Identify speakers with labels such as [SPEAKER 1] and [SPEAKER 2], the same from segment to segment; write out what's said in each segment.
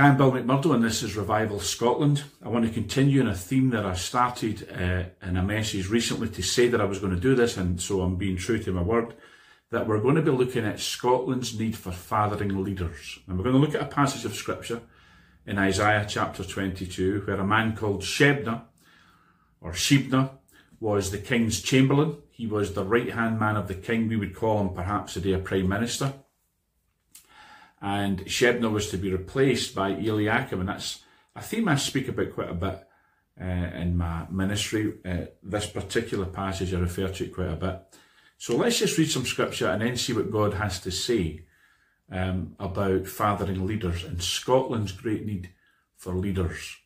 [SPEAKER 1] I'm Bill McMurdo and this is Revival Scotland. I want to continue in a theme that I started uh, in a message recently to say that I was going to do this and so I'm being true to my word that we're going to be looking at Scotland's need for fathering leaders. And we're going to look at a passage of scripture in Isaiah chapter 22 where a man called Shebna or Shebna was the king's chamberlain. He was the right hand man of the king. We would call him perhaps today a prime minister and Shebna was to be replaced by Eliakim, and that's a theme I speak about quite a bit uh, in my ministry. Uh, this particular passage I refer to it quite a bit. So let's just read some scripture and then see what God has to say um, about fathering leaders and Scotland's great need for leaders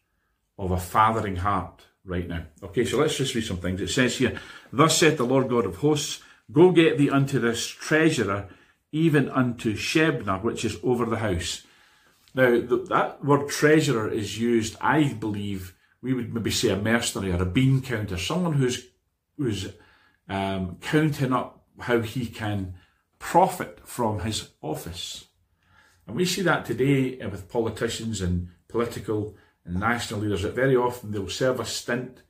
[SPEAKER 1] of a fathering heart right now. Okay, so let's just read some things. It says here, Thus saith the Lord God of hosts, Go get thee unto this treasurer even unto Shebna, which is over the house. Now, that word treasurer is used, I believe, we would maybe say a mercenary or a bean counter, someone who's, who's um, counting up how he can profit from his office. And we see that today with politicians and political and national leaders that very often they'll serve a stint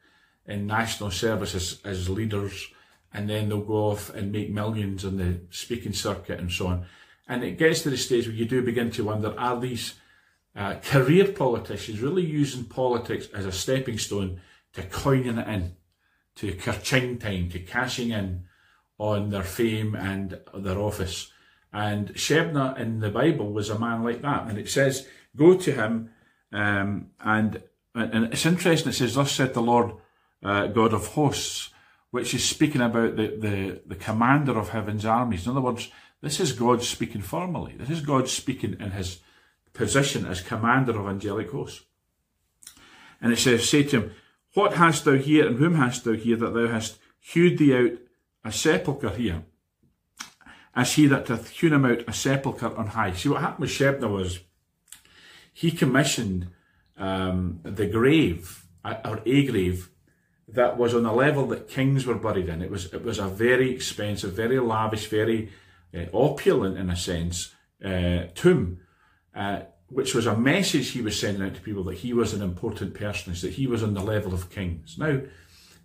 [SPEAKER 1] in national service as, as leaders and then they'll go off and make millions on the speaking circuit and so on. And it gets to the stage where you do begin to wonder, are these uh, career politicians really using politics as a stepping stone to coining it in, to kerching time, to cashing in on their fame and their office? And Shebna in the Bible was a man like that. And it says, go to him, um, and, and it's interesting, it says, thus said the Lord uh, God of hosts, which is speaking about the, the, the commander of heaven's armies. In other words, this is God speaking formally. This is God speaking in his position as commander of angelic hosts. And it says, Say to him, What hast thou here, and whom hast thou here, that thou hast hewed thee out a sepulchre here, as he that hath hewn him out a sepulchre on high? See, what happened with Shebna was he commissioned um, the grave, or a grave, that was on a level that kings were buried in. It was it was a very expensive, very lavish, very uh, opulent in a sense uh, tomb, uh, which was a message he was sending out to people that he was an important personage, that he was on the level of kings. Now,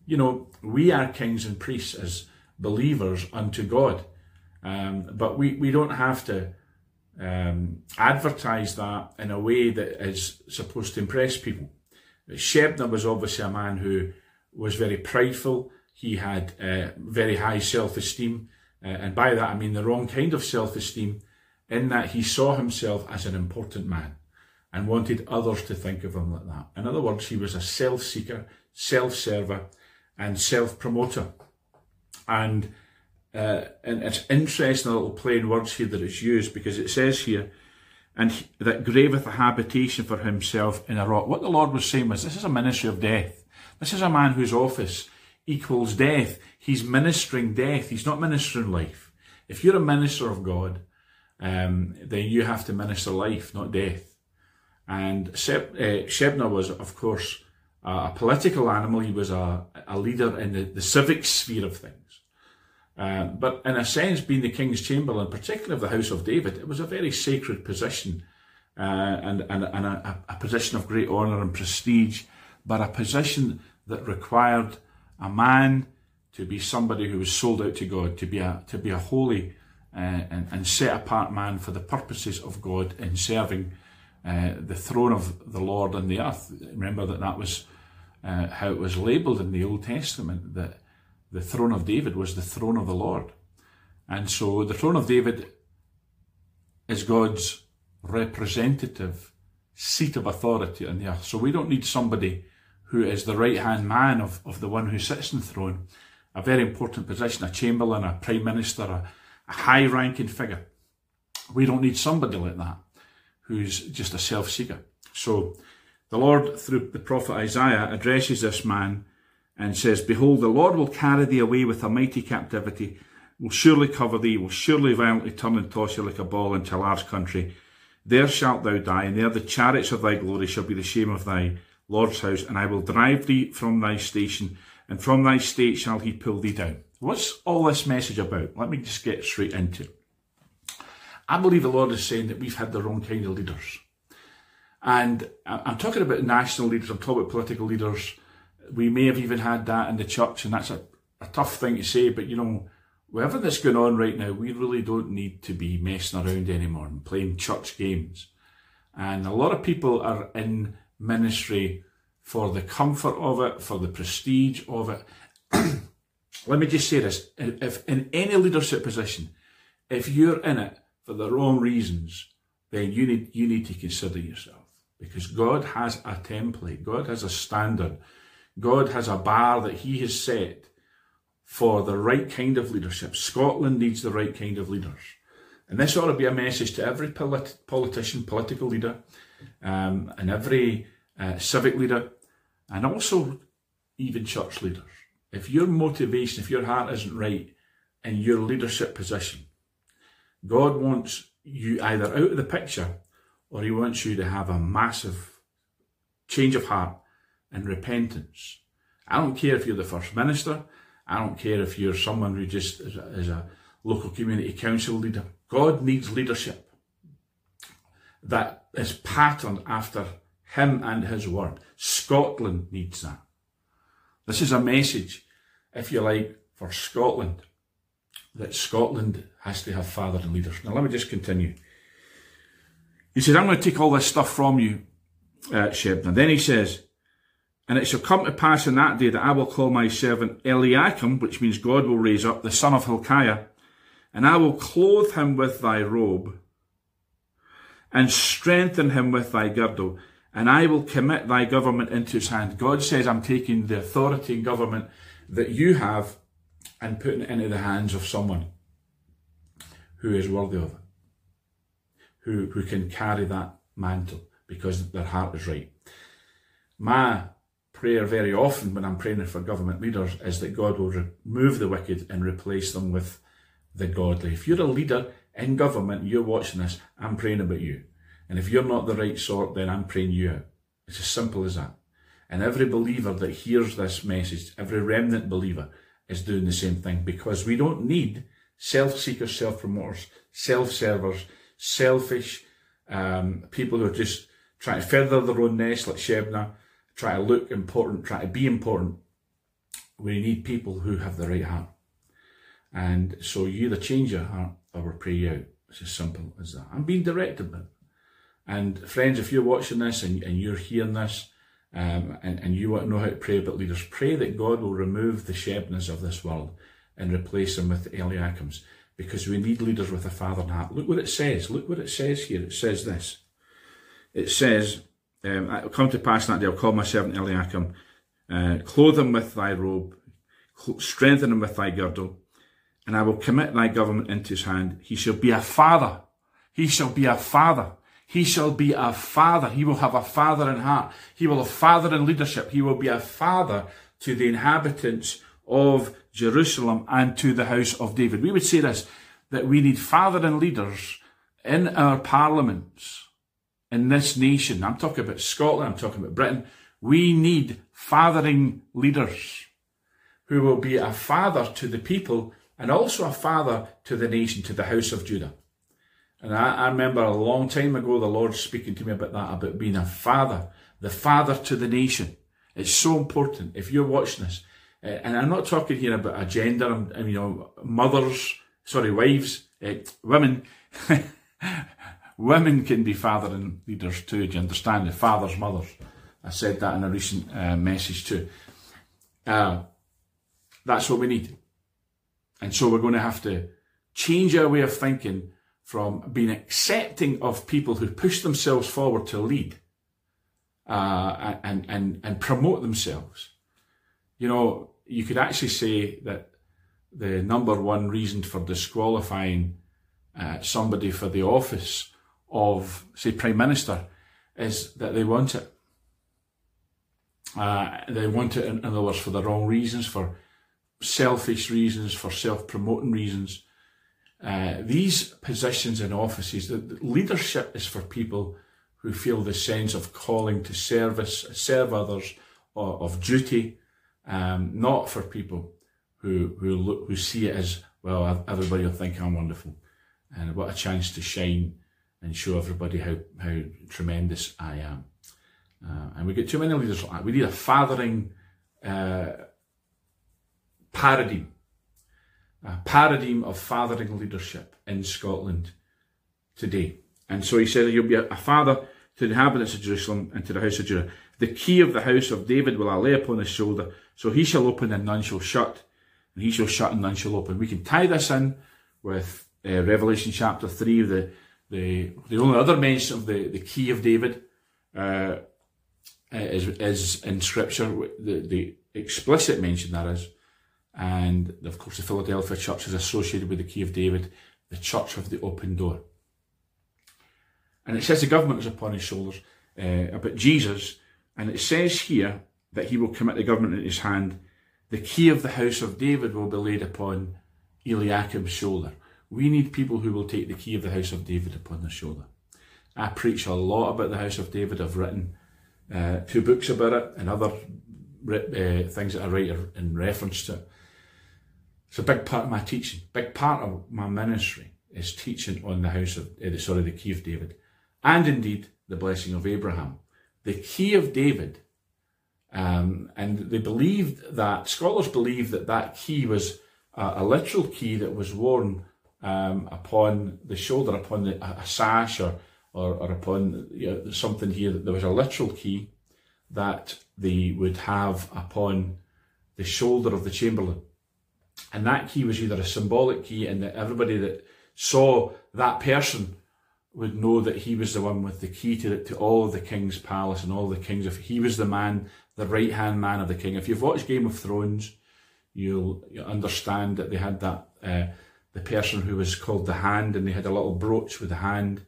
[SPEAKER 1] you know, we are kings and priests as believers unto God, um, but we we don't have to. Um, advertise that in a way that is supposed to impress people. Shebna was obviously a man who was very prideful. He had uh, very high self-esteem. Uh, and by that I mean the wrong kind of self-esteem in that he saw himself as an important man and wanted others to think of him like that. In other words, he was a self-seeker, self-server and self-promoter. And, uh, and it's interesting, a little plain words here that it's used because it says here, and he, that graveth a habitation for himself in a rock. What the Lord was saying was, this is a ministry of death. This is a man whose office equals death. He's ministering death. He's not ministering life. If you're a minister of God, um, then you have to minister life, not death. And uh, Shebna was, of course, a political animal. He was a, a leader in the, the civic sphere of things. Uh, but in a sense, being the king's chamberlain, particularly of the house of David, it was a very sacred position uh, and, and, and a, a, position of great honour and prestige, but a position that required a man to be somebody who was sold out to God, to be a, to be a holy uh, and, and, set apart man for the purposes of God in serving uh, the throne of the Lord on the earth. Remember that that was uh, how it was labelled in the Old Testament, that the throne of David was the throne of the Lord. And so the throne of David is God's representative seat of authority on the earth. So we don't need somebody who is the right hand man of, of the one who sits on the throne, a very important position, a chamberlain, a prime minister, a, a high ranking figure. We don't need somebody like that who's just a self seeker. So the Lord, through the prophet Isaiah, addresses this man and says, Behold, the Lord will carry thee away with a mighty captivity, will surely cover thee, will surely violently turn and toss you like a ball into a large country. There shalt thou die, and there the chariots of thy glory shall be the shame of thy Lord's house, and I will drive thee from thy station, and from thy state shall he pull thee down. What's all this message about? Let me just get straight into it. I believe the Lord is saying that we've had the wrong kind of leaders. And I'm talking about national leaders, I'm talking about political leaders. We may have even had that in the church, and that's a, a tough thing to say, but you know, whatever that's going on right now, we really don't need to be messing around anymore and playing church games. And a lot of people are in ministry for the comfort of it, for the prestige of it. Let me just say this if in any leadership position, if you're in it for the wrong reasons, then you need, you need to consider yourself. Because God has a template, God has a standard, God has a bar that He has set for the right kind of leadership. Scotland needs the right kind of leaders. And this ought to be a message to every polit- politician, political leader, um, and every uh, civic leader, and also even church leaders. If your motivation, if your heart isn't right in your leadership position, God wants you either out of the picture or He wants you to have a massive change of heart and repentance. I don't care if you're the First Minister, I don't care if you're someone who just is a, is a local community council leader. God needs leadership that is patterned after Him and His Word. Scotland needs that. This is a message, if you like, for Scotland, that Scotland has to have father and leaders. Now, let me just continue. He says, I'm going to take all this stuff from you, uh, Shebna. Then he says, and it shall come to pass in that day that I will call my servant Eliakim, which means God will raise up, the son of Hilkiah, and I will clothe him with thy robe, and strengthen him with thy girdle, and I will commit thy government into his hand. God says, I'm taking the authority and government that you have and putting it into the hands of someone who is worthy of it, who, who can carry that mantle because their heart is right. My prayer very often when I'm praying for government leaders is that God will remove the wicked and replace them with the godly. If you're a leader in government, you're watching this, I'm praying about you. And if you're not the right sort, then I'm praying you out. It's as simple as that. And every believer that hears this message, every remnant believer, is doing the same thing because we don't need self-seekers, self-promoters, self-servers, selfish um, people who are just trying to feather their own nest like Shebna, try to look important, try to be important. We need people who have the right heart. And so you either change your heart or we pray you out. It's as simple as that. I'm being directed by And friends, if you're watching this and, and you're hearing this, um, and, and you want to know how to pray about leaders, pray that God will remove the Shebnas of this world and replace them with the Eliakims, because we need leaders with a father heart. Look what it says. Look what it says here. It says this. It says, um, it will come to pass that day, I'll call my servant Eliakim, uh, clothe him with thy robe, strengthen him with thy girdle, and I will commit thy government into his hand. He shall be a father. He shall be a father. He shall be a father. He will have a father in heart. He will have father in leadership. He will be a father to the inhabitants of Jerusalem and to the house of David. We would say this, that we need father and leaders in our parliaments in this nation, I'm talking about Scotland, I'm talking about Britain, we need fathering leaders who will be a father to the people and also a father to the nation, to the house of Judah. And I, I, remember a long time ago the Lord speaking to me about that, about being a father, the father to the nation. It's so important. If you're watching this, uh, and I'm not talking here about a gender, I'm, I'm, you know, mothers, sorry, wives, uh, women. Women can be fathering leaders too, do you understand? The fathers, mothers. I said that in a recent uh, message too. Uh, that's what we need. And so we're going to have to change our way of thinking from being accepting of people who push themselves forward to lead uh, and, and, and promote themselves. You know, you could actually say that the number one reason for disqualifying uh, somebody for the office of, say, Prime Minister is that they want it. Uh, they want it, in, other words, for the wrong reasons, for selfish reasons, for self-promoting reasons. Uh, these positions and offices, the, the leadership is for people who feel the sense of calling to service, serve others, or of duty, um, not for people who who look who see it as well. Everybody will think I'm wonderful, and what a chance to shine and show everybody how, how tremendous I am. Uh, and we get too many leaders like that. We need a fathering uh, paradigm, a paradigm of fathering leadership in Scotland today. And so he said, You'll be a father to the inhabitants of Jerusalem and to the house of Judah. The key of the house of David will I lay upon his shoulder, so he shall open and none shall shut, and he shall shut and none shall open. We can tie this in with uh, Revelation chapter 3, the, the, the only other mention of the, the key of David uh, is, is in Scripture, the, the explicit mention that is. And of course, the Philadelphia church is associated with the key of David, the church of the open door. And it says the government is upon his shoulders, uh, about Jesus, and it says here that he will commit the government in his hand. The key of the house of David will be laid upon Eliakim's shoulder. We need people who will take the key of the house of David upon their shoulder. I preach a lot about the house of David. I've written uh, two books about it and other uh, things that I write in reference to it. It's a big part of my teaching. Big part of my ministry is teaching on the house of, uh, sorry, the key of David, and indeed the blessing of Abraham. The key of David, um, and they believed that scholars believe that that key was a, a literal key that was worn um, upon the shoulder, upon the, a, sash, or, or, or upon you know, something here. There was a literal key that they would have upon the shoulder of the chamberlain. And that key was either a symbolic key, and that everybody that saw that person would know that he was the one with the key to, to all of the king's palace and all the kings. If he was the man, the right hand man of the king. If you've watched Game of Thrones, you'll, you'll understand that they had that uh, the person who was called the hand, and they had a little brooch with the hand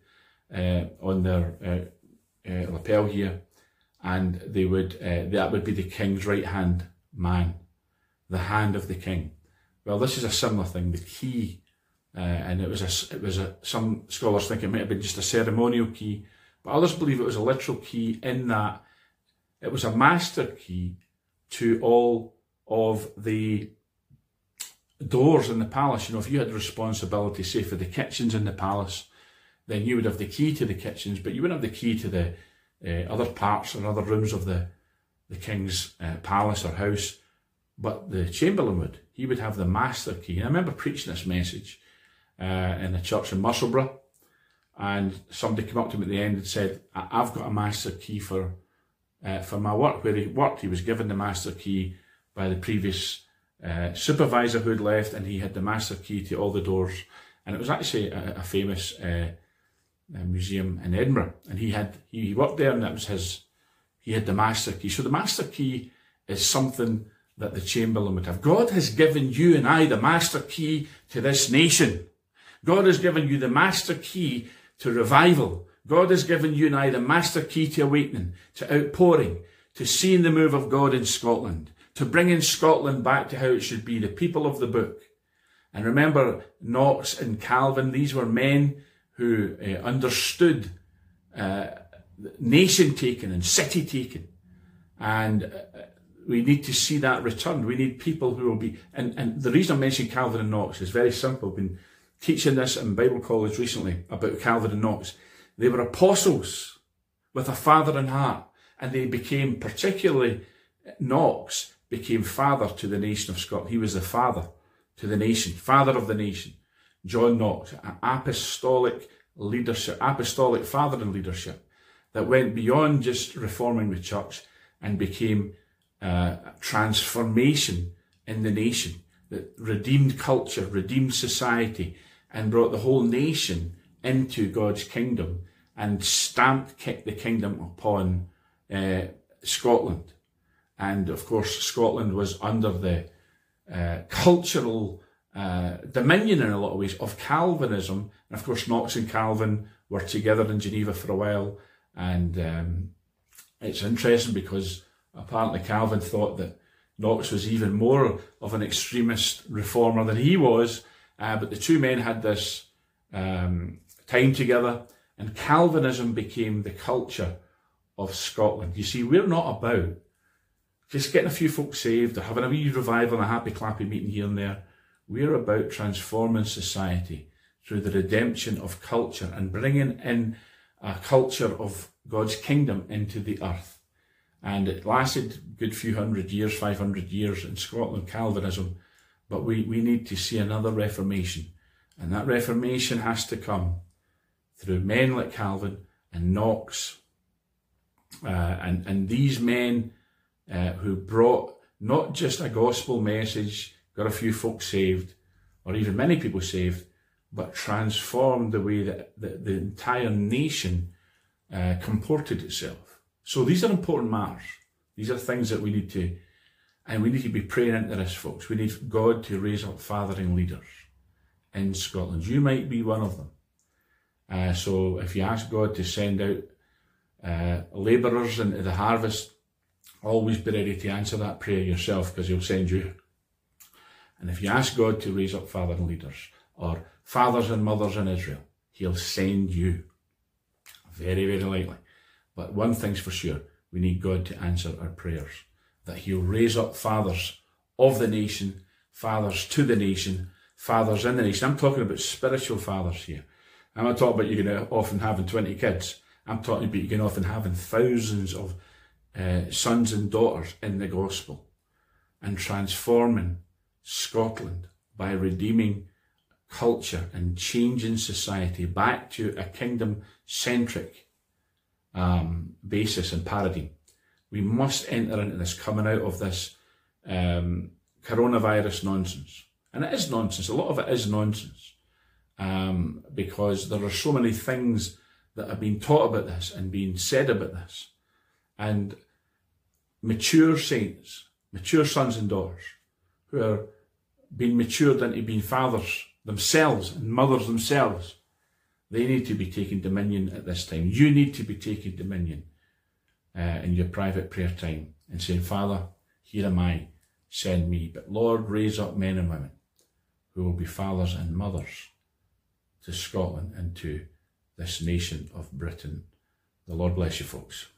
[SPEAKER 1] uh, on their uh, uh lapel here, and they would uh, that would be the king's right hand man, the hand of the king. Well, this is a similar thing. The key, uh, and it was a it was a some scholars think it might have been just a ceremonial key, but others believe it was a literal key in that it was a master key to all of the doors in the palace. You know, if you had responsibility, say for the kitchens in the palace, then you would have the key to the kitchens, but you wouldn't have the key to the uh, other parts and other rooms of the the king's uh, palace or house. But the chamberlain would. He would have the master key. And I remember preaching this message uh, in a church in Musselburgh, and somebody came up to me at the end and said, "I've got a master key for." Uh, for my work, where he worked, he was given the master key by the previous uh, supervisor who had left, and he had the master key to all the doors. And it was actually a, a famous uh, a museum in Edinburgh, and he had he worked there, and that was his. He had the master key. So the master key is something that the chamberlain would have. God has given you and I the master key to this nation. God has given you the master key to revival. God has given you and I the master key to awakening, to outpouring, to seeing the move of God in Scotland to bringing Scotland back to how it should be, the people of the book. And remember, Knox and Calvin, these were men who uh, understood uh, nation taking and city taking. And uh, we need to see that returned. We need people who will be, and, and the reason I mentioned Calvin and Knox is very simple. I've been teaching this in Bible college recently about Calvin and Knox. They were apostles with a father in heart, and they became particularly Knox became father to the nation of Scotland. He was the father to the nation, father of the nation. John Knox, an apostolic leadership, apostolic father in leadership that went beyond just reforming the church and became uh, transformation in the nation that redeemed culture, redeemed society, and brought the whole nation into God's kingdom and stamped the kingdom upon uh, Scotland. And of course, Scotland was under the uh, cultural uh, dominion in a lot of ways of Calvinism. And of course, Knox and Calvin were together in Geneva for a while. And um, it's interesting because apparently Calvin thought that Knox was even more of an extremist reformer than he was. Uh, but the two men had this um, time together, and Calvinism became the culture of Scotland. You see, we're not about just getting a few folks saved or having a wee revival and a happy clappy meeting here and there. We're about transforming society through the redemption of culture and bringing in a culture of God's kingdom into the earth. And it lasted a good few hundred years, 500 years in Scotland, Calvinism. But we, we need to see another reformation. And that reformation has to come through men like Calvin and Knox uh, and, and these men uh, who brought not just a gospel message, got a few folks saved, or even many people saved, but transformed the way that the, the entire nation uh, comported itself. So these are important matters. These are things that we need to, and we need to be praying into this, folks. We need God to raise up fathering leaders in Scotland. You might be one of them. Uh, so if you ask God to send out uh, labourers into the harvest, always be ready to answer that prayer yourself because He'll send you. And if you ask God to raise up fathers and leaders or fathers and mothers in Israel, He'll send you. Very, very likely. But one thing's for sure we need God to answer our prayers. That He'll raise up fathers of the nation, fathers to the nation, fathers in the nation. I'm talking about spiritual fathers here. I'm not talking about you are going to often having 20 kids. I'm talking about you can often having thousands of uh, sons and daughters in the gospel and transforming Scotland by redeeming culture and changing society back to a kingdom centric um, basis and paradigm. We must enter into this coming out of this um, coronavirus nonsense. And it is nonsense. A lot of it is nonsense um, because there are so many things that have been taught about this and being said about this. And mature saints, mature sons and daughters, who are being matured into being fathers themselves and mothers themselves, they need to be taking dominion at this time. You need to be taking dominion uh, in your private prayer time and saying, Father, here am I, send me. But Lord, raise up men and women who will be fathers and mothers to Scotland and to this nation of Britain. The Lord bless you, folks.